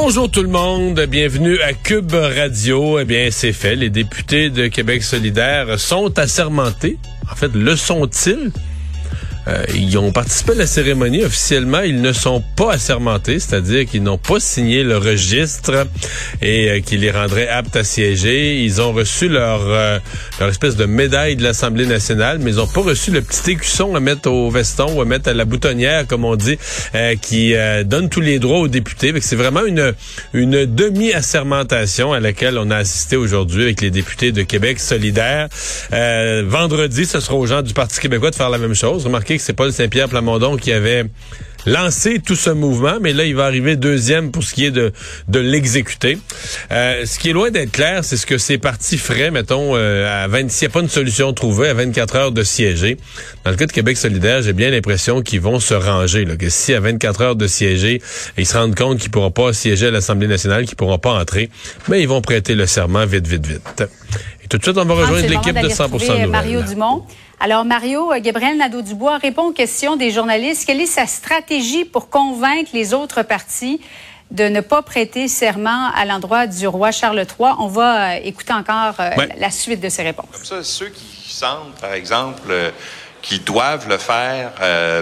Bonjour tout le monde, bienvenue à Cube Radio. Eh bien, c'est fait, les députés de Québec solidaire sont assermentés. En fait, le sont-ils? Euh, ils ont participé à la cérémonie officiellement. Ils ne sont pas assermentés, c'est-à-dire qu'ils n'ont pas signé le registre et euh, qui les rendrait aptes à siéger. Ils ont reçu leur, euh, leur espèce de médaille de l'Assemblée nationale, mais ils n'ont pas reçu le petit écusson à mettre au veston ou à mettre à la boutonnière, comme on dit, qui donne tous les droits aux députés. C'est vraiment une, une demi-assermentation à laquelle on a assisté aujourd'hui avec les députés de Québec solidaire. vendredi, ce sera aux gens du Parti québécois de faire la même chose. Remarquez c'est Paul Saint-Pierre Plamondon qui avait lancé tout ce mouvement, mais là, il va arriver deuxième pour ce qui est de, de l'exécuter. Euh, ce qui est loin d'être clair, c'est ce que ces partis feraient, mettons, euh, à 20, s'il n'y a pas une solution trouvée, à 24 heures de siéger. Dans le cas de Québec solidaire, j'ai bien l'impression qu'ils vont se ranger, là, que si à 24 heures de siéger, ils se rendent compte qu'ils pourront pas siéger à l'Assemblée nationale, qu'ils pourront pas entrer, mais ils vont prêter le serment vite, vite, vite. Et tout de suite, on va ah, rejoindre l'équipe de 100% Nouvelles. Mario Dumont. Alors, Mario, euh, Gabriel Nadeau-Dubois répond aux questions des journalistes. Quelle est sa stratégie pour convaincre les autres partis de ne pas prêter serment à l'endroit du roi Charles III? On va euh, écouter encore euh, la suite de ses réponses. Comme ça, ceux qui sentent, par exemple, qu'ils doivent le faire,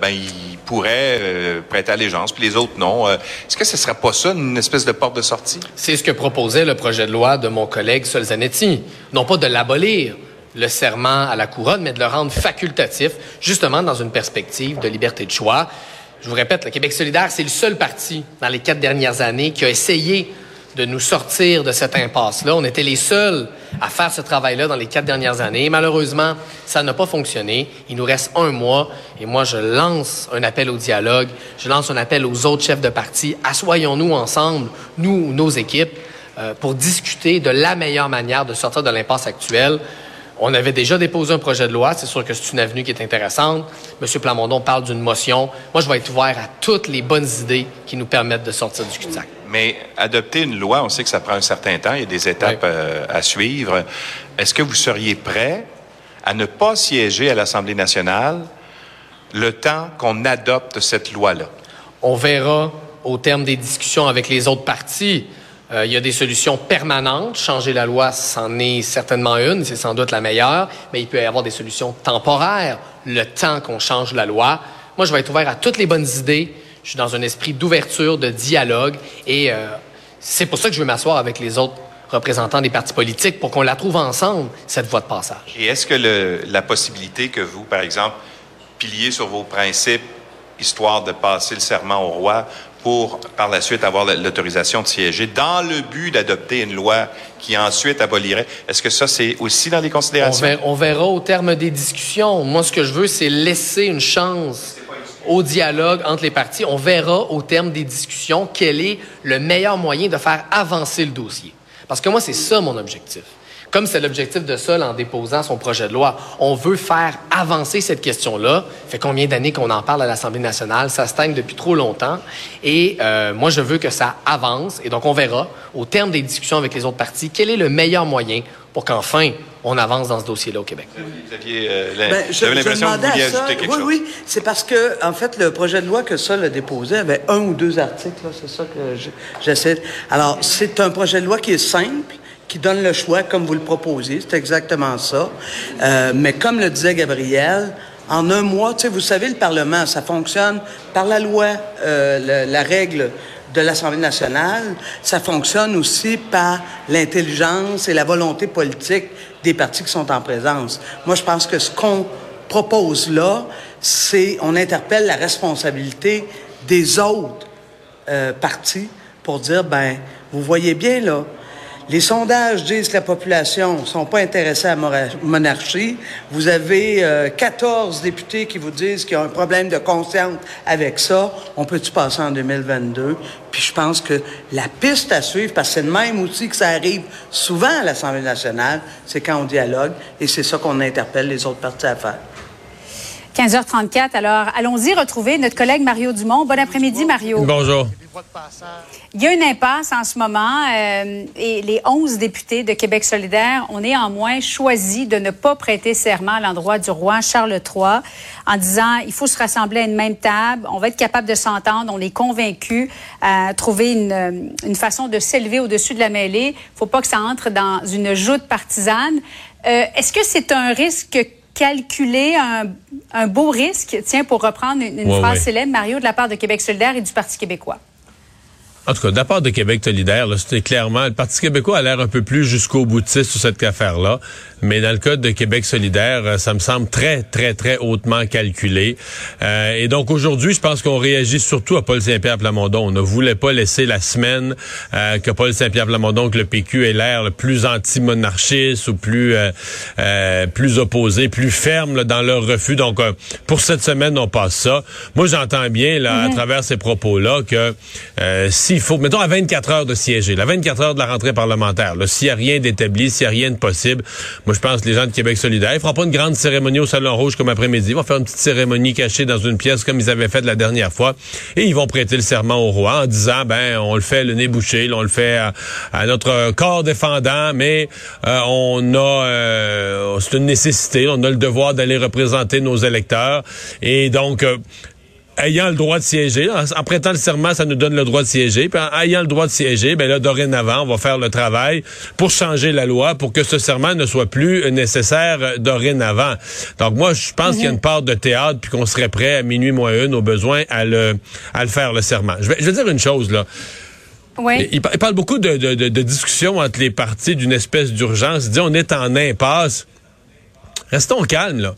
ben ils pourraient prêter allégeance, puis les autres non. Est-ce que ce serait pas ça une espèce de porte de sortie? C'est ce que proposait le projet de loi de mon collègue Solzanetti, non pas de l'abolir, le serment à la couronne, mais de le rendre facultatif, justement dans une perspective de liberté de choix. Je vous répète, le Québec solidaire, c'est le seul parti dans les quatre dernières années qui a essayé de nous sortir de cette impasse-là. On était les seuls à faire ce travail-là dans les quatre dernières années. Malheureusement, ça n'a pas fonctionné. Il nous reste un mois et moi, je lance un appel au dialogue. Je lance un appel aux autres chefs de parti. Assoyons-nous ensemble, nous, nos équipes, euh, pour discuter de la meilleure manière de sortir de l'impasse actuelle. On avait déjà déposé un projet de loi. C'est sûr que c'est une avenue qui est intéressante. M. Plamondon parle d'une motion. Moi, je vais être ouvert à toutes les bonnes idées qui nous permettent de sortir du cul-de-sac. Mais adopter une loi, on sait que ça prend un certain temps. Il y a des étapes euh, à suivre. Est-ce que vous seriez prêt à ne pas siéger à l'Assemblée nationale le temps qu'on adopte cette loi-là? On verra au terme des discussions avec les autres partis. Euh, il y a des solutions permanentes. Changer la loi, c'en est certainement une, c'est sans doute la meilleure, mais il peut y avoir des solutions temporaires, le temps qu'on change la loi. Moi, je vais être ouvert à toutes les bonnes idées. Je suis dans un esprit d'ouverture, de dialogue, et euh, c'est pour ça que je veux m'asseoir avec les autres représentants des partis politiques pour qu'on la trouve ensemble, cette voie de passage. Et est-ce que le, la possibilité que vous, par exemple, piliez sur vos principes, histoire de passer le serment au roi, pour par la suite avoir l'autorisation de siéger dans le but d'adopter une loi qui ensuite abolirait. Est-ce que ça, c'est aussi dans les considérations? On verra, au terme des discussions. Moi, ce que je veux, c'est laisser une chance au dialogue entre les partis. On verra au terme des discussions quel est le meilleur moyen de faire avancer le dossier. Parce que moi, c'est ça mon objectif. Comme c'est l'objectif de Sol en déposant son projet de loi, on veut faire avancer cette question-là. Fait combien d'années qu'on en parle à l'Assemblée nationale? Ça stagne depuis trop longtemps. Et euh, moi, je veux que ça avance. Et donc, on verra, au terme des discussions avec les autres partis, quel est le meilleur moyen pour qu'enfin, on avance dans ce dossier-là au Québec. Vous aviez euh, ben, l'impression que vous vouliez ajouter quelque oui, chose. Oui, c'est parce que, en fait, le projet de loi que Sol a déposé avait un ou deux articles. C'est ça que j'essaie. Alors, c'est un projet de loi qui est simple qui donne le choix comme vous le proposez. C'est exactement ça. Euh, mais comme le disait Gabriel, en un mois, tu sais, vous savez, le Parlement, ça fonctionne par la loi, euh, la, règle de l'Assemblée nationale. Ça fonctionne aussi par l'intelligence et la volonté politique des partis qui sont en présence. Moi, je pense que ce qu'on propose là, c'est on interpelle la responsabilité des autres euh, partis pour dire, ben, vous voyez bien là, Les sondages disent que la population ne sont pas intéressés à la monarchie. Vous avez 14 euh, députés qui vous disent qu'il y a un problème de conscience avec ça. On peut-tu passer en 2022? Puis je pense que la piste à suivre, parce que c'est le même outil que ça arrive souvent à l'Assemblée nationale, c'est quand on dialogue, et c'est ça qu'on interpelle les autres partis à faire. 15h34. Alors, allons-y retrouver notre collègue Mario Dumont. Bon après-midi, Mario. Bonjour. Il y a une impasse en ce moment euh, et les 11 députés de Québec solidaire ont néanmoins choisi de ne pas prêter serment à l'endroit du roi Charles III en disant il faut se rassembler à une même table, on va être capable de s'entendre, on est convaincus à trouver une, une façon de s'élever au-dessus de la mêlée. Il faut pas que ça entre dans une joute partisane. Euh, Est-ce que c'est un risque calculer un, beau risque, tiens, pour reprendre une, phrase célèbre, Mario, de la part de Québec solidaire et du Parti québécois? En tout cas, de la part de Québec solidaire, c'était clairement, le Parti québécois a l'air un peu plus jusqu'au boutiste sur cette affaire-là. Mais dans le cas de Québec solidaire, euh, ça me semble très, très, très hautement calculé. Euh, et donc aujourd'hui, je pense qu'on réagit surtout à Paul Saint-Pierre Plamondon. On ne voulait pas laisser la semaine euh, que Paul Saint-Pierre Plamondon, que le PQ ait l'air le plus anti-monarchiste ou plus plus opposé, plus ferme dans leur refus. Donc pour cette semaine, on passe ça. Moi, j'entends bien là, à mhm. travers ces propos-là que s'il faut, mettons à 24 heures de siéger, la 24 heures de la rentrée parlementaire, s'il n'y a rien d'établi, s'il n'y a rien de possible, moi, je pense que les gens de Québec solidaire, ils feront pas une grande cérémonie au Salon Rouge comme après-midi. Ils vont faire une petite cérémonie cachée dans une pièce comme ils avaient fait la dernière fois. Et ils vont prêter le serment au roi en disant, ben, on le fait le nez bouché, on le fait à, notre corps défendant, mais euh, on a, euh, c'est une nécessité, on a le devoir d'aller représenter nos électeurs. Et donc, euh, ayant le droit de siéger, en, prêtant le serment, ça nous donne le droit de siéger. Puis en ayant le droit de siéger, ben là, dorénavant, on va faire le travail pour changer la loi, pour que ce serment ne soit plus nécessaire euh, dorénavant. Donc moi, je pense qu'il y a une part de théâtre, puis qu'on serait prêt à minuit moins une, au besoin, à le, à le faire le serment. Je vais, je vais dire une chose là. Oui. Il, parle beaucoup de, de, de, discussions entre les partis d'une espèce d'urgence. Il dit on est en impasse. Restons calmes là.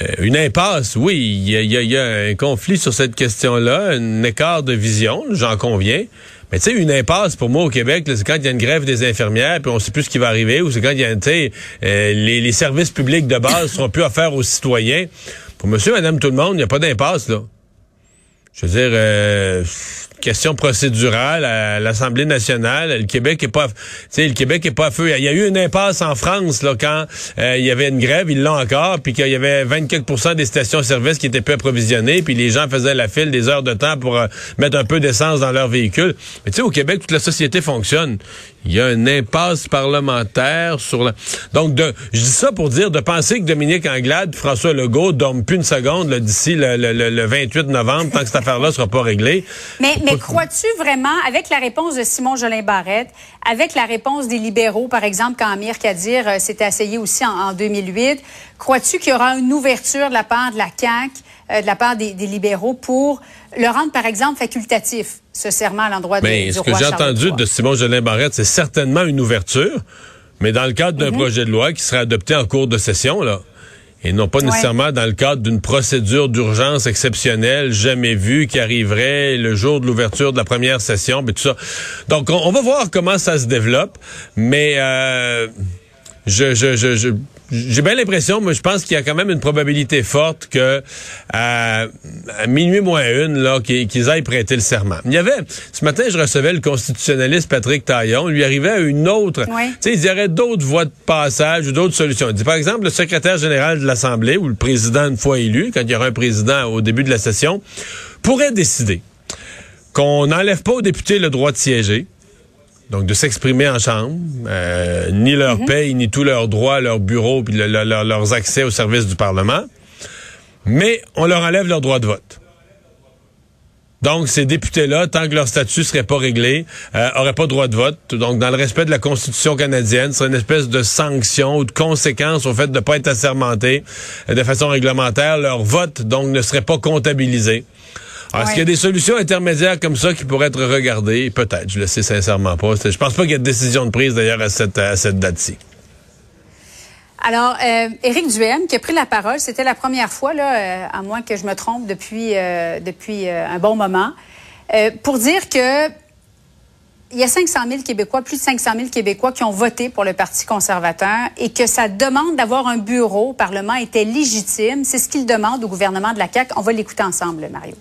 Euh, une impasse, oui, il y a, un conflit sur cette question-là, un écart de vision, j'en conviens. Mais tu sais, une impasse pour moi au Québec, c'est quand il y a une grève des infirmières, puis on sait plus ce qui va arriver, ou c'est quand il y a, tu sais, euh, les, les, services publics de base seront plus offerts aux citoyens. Pour monsieur, madame, tout le monde, il n'y a pas d'impasse, là. Je veux dire, euh, question procédurale à l'Assemblée nationale. Le Québec est pas, le Québec est pas à feu. Il y a eu une impasse en France là quand euh, il y avait une grève, ils l'ont encore, puis qu'il y avait 24% des stations-service qui étaient peu approvisionnées, puis les gens faisaient la file des heures de temps pour euh, mettre un peu d'essence dans leur véhicule. Mais tu sais, au Québec, toute la société fonctionne. Il y a une impasse parlementaire sur la. Donc, de, je dis ça pour dire de penser que Dominique Anglade, François Legault dorment plus une seconde d'ici le, le, le, 28 novembre, tant que cette affaire-là sera pas réglée. Mais mais crois-tu vraiment, avec la réponse de Simon Jolin Barrette, avec la réponse des libéraux, par exemple, quand Amir Kadir euh, s'était essayé aussi en, 2008, crois-tu qu'il y aura une ouverture de la part de la CAQ, euh, de la part des, libéraux, pour le rendre, par exemple, facultatif, ce serment à l'endroit de, mais ce que j'ai entendu de Simon Jolin Barrette, c'est certainement une ouverture, mais dans le cadre d'un mhm. projet de loi qui sera adopté en cours de session, là et non pas nécessairement dans le cadre d'une procédure d'urgence exceptionnelle jamais vue qui arriverait le jour de l'ouverture de la première session, mais tout ça. Donc on, va voir comment ça se développe, mais euh, je, je, je j'ai bien l'impression, mais je pense qu'il y a quand même une probabilité forte que à, minuit moins une, là, qu'ils aillent prêter le serment. Il y avait, ce matin, je recevais le constitutionnaliste Patrick Taillon, lui arrivait une autre, tu sais, il y aurait d'autres voies de passage ou d'autres solutions. Il dit, par exemple, le secrétaire général de l'Assemblée ou le président une fois élu, quand il y aura un président au début de la session, pourrait décider qu'on n'enlève pas aux députés le droit de siéger, donc de s'exprimer en chambre, euh, ni leur mhm. paye, ni tous leurs droits, leurs bureaux, puis leurs accès au service du Parlement, mais on leur enlève leur droit de vote. Donc, ces députés-là, tant que leur statut serait pas réglé, euh, auraient pas droit de vote. Donc, dans le respect de la Constitution canadienne, c'est une espèce de sanction ou de conséquence au fait de ne pas être assermentés euh, de façon réglementaire. Leur vote, donc, ne serait pas comptabilisé. Est-ce qu'il y a des solutions intermédiaires comme ça qui pourraient être regardées? Peut-être, je le sais sincèrement pas. Je pense pas qu'il y ait de décision de prise d'ailleurs à cette, à cette date-ci. Alors, euh, Éric Duhem, qui a pris la parole, c'était la première fois, là, euh, à moins que je me trompe depuis, euh, depuis un bon moment, pour dire que il y a 500 000 Québécois, plus de 500 000 Québécois qui ont voté pour le Parti conservateur et que sa demande d'avoir un bureau au Parlement était légitime. C'est ce qu'il demande au gouvernement de la CAQ. On va l'écouter ensemble, Mario.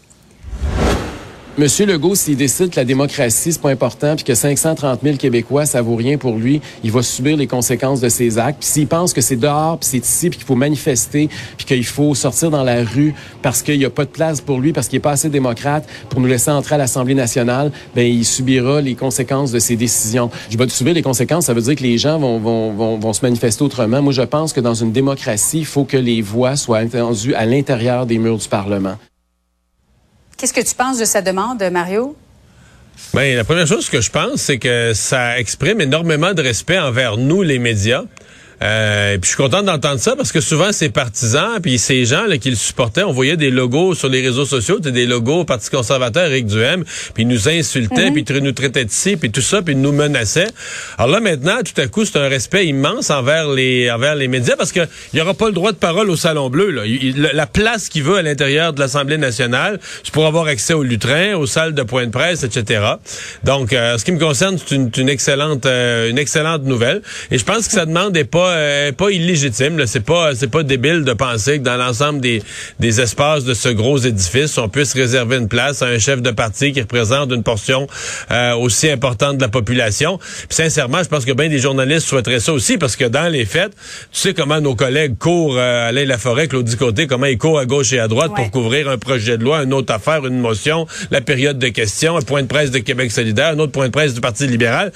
Monsieur Legault, s'il décide que la démocratie, c'est pas important, puis que 530 000 Québécois, ça vaut rien pour lui, il va subir les conséquences de ses actes. Puis s'il pense que c'est dehors, puis c'est ici, puis qu'il faut manifester, puis qu'il faut sortir dans la rue parce qu'il n'y a pas de place pour lui, parce qu'il n'est pas assez démocrate pour nous laisser entrer à l'Assemblée nationale, ben il subira les conséquences de ses décisions. Je vais subir les conséquences, ça veut dire que les gens vont, vont, vont, vont se manifester autrement. Moi, je pense que dans une démocratie, il faut que les voix soient entendues à l'intérieur des murs du Parlement. Qu'est-ce que tu penses de sa demande, Mario? Bien, la première chose que je pense, c'est que ça exprime énormément de respect envers nous, les médias. Euh, et puis je suis content d'entendre ça parce que souvent ces partisans puis ces gens là, qui le supportaient, on voyait des logos sur les réseaux sociaux, des logos au Parti conservateur, Éric Duhem, puis ils nous insultaient, mhm. puis ils nous traitaient de ci, puis tout ça, puis ils nous menaçaient. Alors là maintenant, tout à coup, c'est un respect immense envers les envers les médias parce que il y aura pas le droit de parole au Salon Bleu. Là. la place qu'il veut à l'intérieur de l'Assemblée nationale, c'est pour avoir accès aux lutrins, aux salles de point de presse, etc. Donc, euh, ce qui me concerne, c'est une, une, excellente euh, une excellente nouvelle. Et je pense que ça demande des pas euh, pas illégitime. C'est pas c'est pas débile de penser que dans l'ensemble des, des espaces de ce gros édifice, on puisse réserver une place à un chef de parti qui représente une portion euh, aussi importante de la population. Puis sincèrement, je pense que bien des journalistes souhaiteraient ça aussi parce que dans les faits, tu sais comment nos collègues courent euh, Alain Laforêt, Claudie Côté, comment ils courent à gauche et à droite pour couvrir un projet de loi, une autre affaire, une motion, la période de questions, un point de presse de Québec solidaire, un autre point de presse du Parti libéral.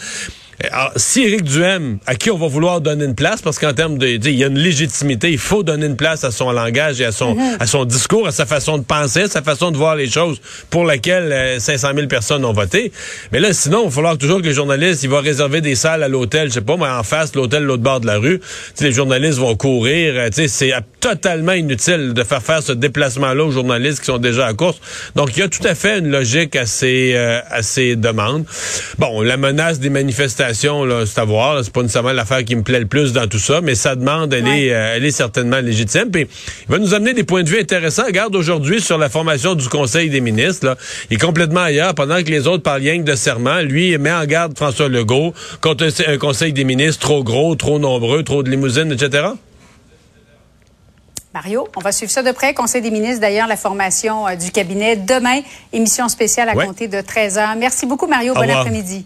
Alors, si Éric Duhem, à qui on va vouloir donner une place, parce qu'en termes de, il y a une légitimité, il faut donner une place à son langage et à son, mhm. à son discours, à sa façon de penser, à sa façon de voir les choses, pour laquelle 500 euh, 000 personnes ont voté. Mais là, sinon, il va falloir toujours que les journalistes, ils vont réserver des salles à l'hôtel, je sais pas, mais en face, l'hôtel, l'autre bord de la rue. T'sais, les journalistes vont courir. Euh, c'est totalement inutile de faire faire ce déplacement-là aux journalistes qui sont déjà à course. Donc, il y a tout à fait une logique à ces, euh, à ces demandes. Bon, la menace des manifestations c'est à voir. C'est pas nécessairement l'affaire qui me plaît le plus dans tout ça, mais sa demande, elle, est, euh, elle est certainement légitime. Puis, il va nous amener des points de vue intéressants. Regarde aujourd'hui sur la formation du Conseil des ministres. Là. Il est complètement ailleurs. Pendant que les autres parlent rien que de serment, lui, il met en garde François Legault contre un, Conseil des ministres trop gros, trop nombreux, trop de limousines, etc. Mario, on va suivre ça de près. Conseil des ministres, d'ailleurs, la formation euh, du cabinet. Demain, émission spéciale à compter de 13 h Merci beaucoup, Mario. bon après-midi.